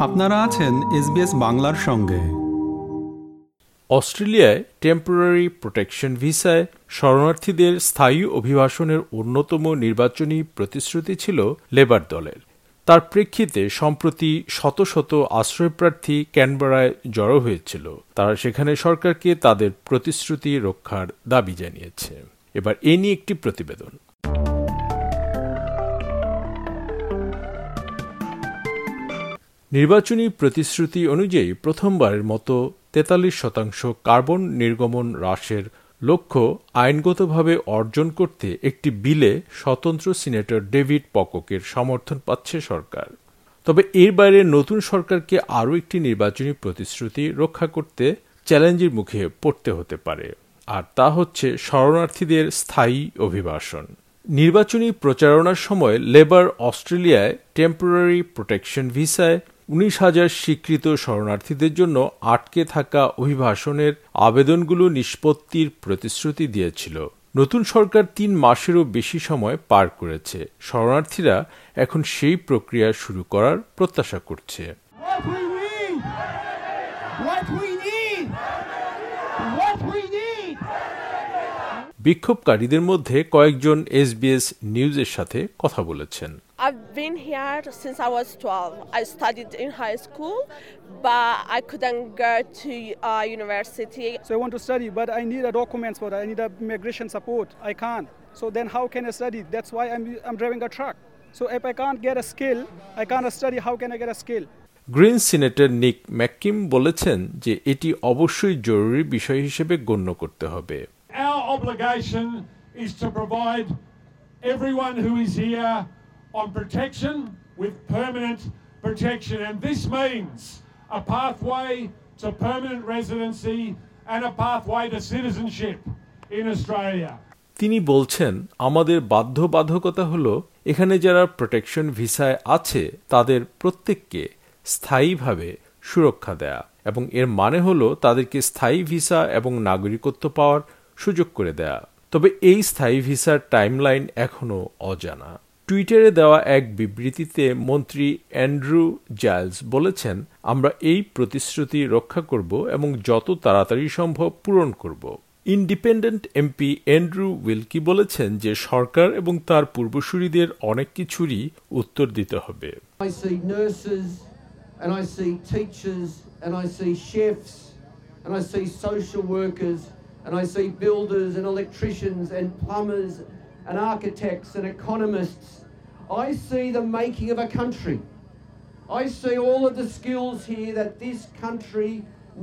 আপনারা আছেন এসবিএস বাংলার সঙ্গে। অস্ট্রেলিয়ায় টেম্পোরারি প্রোটেকশন ভিসায় শরণার্থীদের স্থায়ী অভিবাসনের অন্যতম নির্বাচনী প্রতিশ্রুতি ছিল লেবার দলের। তার প্রেক্ষিতে সম্প্রতি শত শত আশ্রয়প্রার্থী ক্যানবেরায় জড়ো হয়েছিল। তারা সেখানে সরকারকে তাদের প্রতিশ্রুতি রক্ষার দাবি জানিয়েছে। এবার এ নিয়ে একটি প্রতিবেদন। নির্বাচনী প্রতিশ্রুতি অনুযায়ী প্রথমবারের মতো তেতাল্লিশ শতাংশ কার্বন নির্গমন হ্রাসের লক্ষ্য আইনগতভাবে অর্জন করতে একটি বিলে স্বতন্ত্র সিনেটর ডেভিড পককের সমর্থন পাচ্ছে সরকার। তবে এর বাইরে নতুন সরকারকে আরও একটি নির্বাচনী প্রতিশ্রুতি রক্ষা করতে চ্যালেঞ্জের মুখে পড়তে হতে পারে। আর তা হচ্ছে শরণার্থীদের স্থায়ী অভিবাসন। নির্বাচনী প্রচারণার সময় লেবার অস্ট্রেলিয়ায় টেম্পোরারি প্রোটেকশন ভিসায় উনিশ হাজার স্বীকৃত শরণার্থীদের জন্য আটকে থাকা অভিবাসনের আবেদনগুলো নিষ্পত্তির প্রতিশ্রুতি দিয়েছিল। নতুন সরকার তিন মাসেরও বেশি সময় পার করেছে। শরণার্থীরা এখন সেই প্রক্রিয়া শুরু করার প্রত্যাশা করছে! বিক্ষোভকারীদের মধ্যে কয়েকজন এসবিএস নিউজের সাথে কথা বলেছেন। I've been here since I was 12. I studied in high school, but I couldn't go to uh, university. So I want to study, but I need a documents for that. I need a migration support. I can't. So then how can I study? That's why I'm, I'm driving a truck. So if I can't get a skill, I can't study, how can I get a skill? Green senator Nick McKim বলেছেন যে এটি অবশ্যই জরুরি বিষয় হিসেবে গণ্য করতে হবে Our obligation is to provide everyone who is here on protection with permanent protection. And this means a pathway to permanent residency and a pathway to citizenship in Australia. তিনি বলছেন, আমাদের বাধ্যবাধকতা হলো এখানে যারা প্রোটেকশন ভিসায় আছে, তাদের প্রত্যেককে স্থায়ীভাবে সুরক্ষা দেয়া এবং এর মানে হলো তাদেরকে স্থায়ী ভিসা এবং নাগরিকত্ব পাওয়ার সুযোগ করে দেয়া তবে এই স্থায়ী ভিসার টাইমলাইন এখনও অজানা টুইটারে দেওয়া এক বিবৃতিতে মন্ত্রী অ্যান্ড্রু জাইলস বলেছেন, আমরা এই প্রতিশ্রুতি রক্ষা করব এবং যত তাড়াতাড়ি সম্ভব পূরণ করব। ইন্ডিপেন্ডেন্ট এমপি অ্যান্ড্রু উইলকি বলেছেন যে, সরকার এবং তার পূর্বসূরিদের অনেক কিছুরই উত্তর দিতে হবে। And I see social workers, and I see builders and electricians and plumbers and architects and economists. I see the making of a country. I see all of the skills here that this country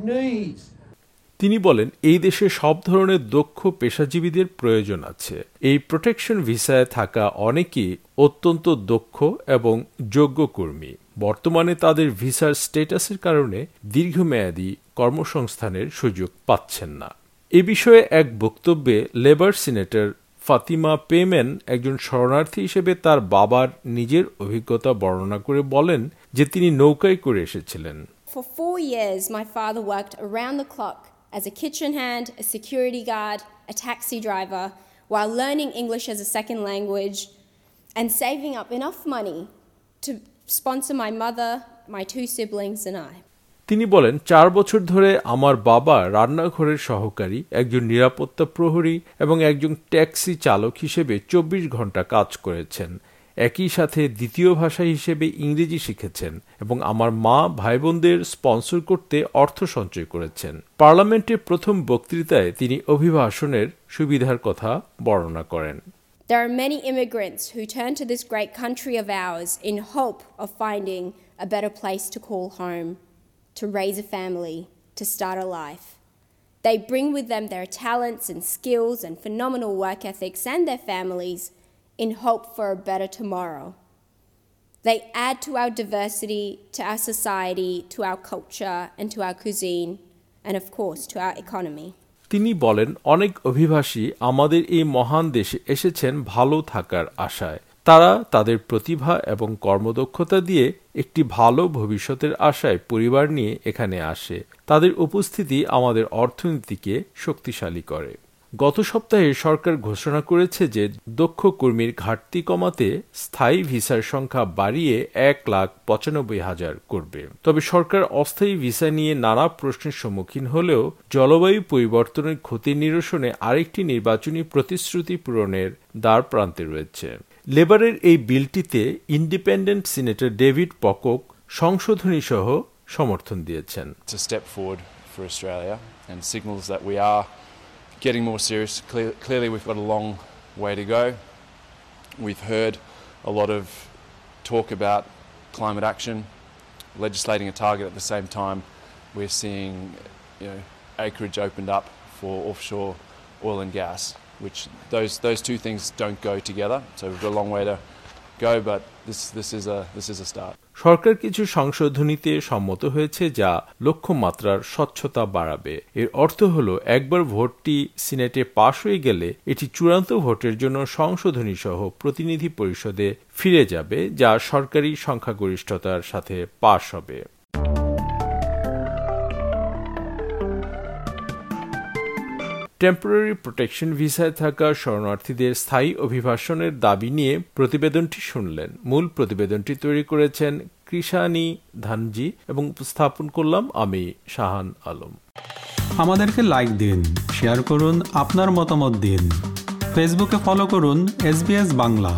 needs. তিনি বলেন, এই দেশে সব ধরনের দক্ষ পেশাজীবীদের প্রয়োজন আছে এই প্রোটেকশন ভিসায় থাকা অনেকেই অত্যন্ত দক্ষ এবং যোগ্য কর্মী বর্তমানে তাদের ভিসার স্টেটাসের কারণে দীর্ঘমেয়াদী কর্মসংস্থানের সুযোগ পাচ্ছেন না এ বিষয়ে এক বক্তব্যে লেবার সিনেটর ফাতিমা পেমেন একজন শরণার্থী হিসেবে তার বাবার নিজের অভিজ্ঞতা বর্ণনা করে বলেন যে তিনি নৌকায় করে এসেছিলেন For four years, my father worked around the clock as a kitchen hand, a security guard, a taxi driver, while learning English as a second language and saving up enough money to sponsor my mother, my two siblings, and I. তিনি বলেন চার বছর ধরে আমার বাবা রান্নাঘরের সহকারী একজন নিরাপত্তা প্রহরী এবং একজন ট্যাক্সি চালক হিসেবে চব্বিশ ঘণ্টা কাজ করেছেন। একই সাথে দ্বিতীয় ভাষা হিসেবে ইংরেজি শিখেছেন এবং আমার মা ভাই বোনদের স্পন্সর করতে অর্থ সঞ্চয় করেছেন। পার্লামেন্টের প্রথম বক্তৃতায় তিনি অভিভাষণের সুবিধার কথা বর্ণনা করেন। There are many immigrants who turn to this great country of ours in hope of finding a better place to call home, to raise a family, to start a life. They bring with them their talents and skills and phenomenal work ethics and their families in hope for a better tomorrow. They add to our diversity, to our society, to our culture, and to our cuisine, and of course to our economy. তিনি বলেন অনেক অভিবাসী আমাদের এই মহান দেশে এসেছেন ভালো থাকার আশায় তারা তাদের প্রতিভা এবং কর্মদক্ষতা দিয়ে একটি ভালো ভবিষ্যতের আশায় পরিবার নিয়ে এখানে আসে। তাদের উপস্থিতি আমাদের অর্থনীতিকে শক্তিশালী করে। গত সপ্তাহে সরকার ঘোষণা করেছে যে দক্ষ কর্মীর ঘাটতি কমাতে স্থায়ী ভিসার সংখ্যা বাড়িয়ে এক লাখ পঁচানব্বই হাজার করবে। তবে সরকার অস্থায়ী ভিসা নিয়ে নানা প্রশ্নের সম্মুখীন হলেও জলবায়ু পরিবর্তনের ক্ষতি নিরসনে আরেকটি নির্বাচনী প্রতিশ্রুতি পূরণের দ্বার প্রান্তে রয়েছে। লেবারের এই বিলটিতে ইন্ডিপেন্ডেন্ট সিনেটর ডেভিড পকক সংশোধনী সহ সমর্থন দিয়েছেন getting more serious. Clear, clearly, we've got a long way to go. We've heard a lot of talk about climate action, legislating a target at the same time. We're seeing you know, acreage opened up for offshore oil and gas, which those, those two things don't go together. So we've got a long way to go, but this, this, is, a, this is a start. সরকার কিছু সংশোধনীতে সম্মত হয়েছে যা লক্ষ্যমাত্রার স্বচ্ছতা বাড়াবে এর অর্থ হল একবার ভোটটি সিনেটে পাশ হয়ে গেলে এটি চূড়ান্ত ভোটের জন্য সংশোধনী সহ প্রতিনিধি পরিষদে ফিরে যাবে যা সরকারি সংখ্যাগরিষ্ঠতার সাথে পাশ হবে টেম্পোরারি প্রোটেকশন ভিসায় থাকা শরণার্থীদের স্থায়ী অভিবাসনের দাবি নিয়ে প্রতিবেদনটি শুনলেন। মূল প্রতিবেদনটি তৈরি করেছেন কৃষানি ধানজি এবং উপস্থাপন করলাম আমি শাহান আলম। আমাদেরকে লাইক দিন শেয়ার করুন, আপনার মতামত দিন। ফেসবুকে ফলো করুন এস বাংলা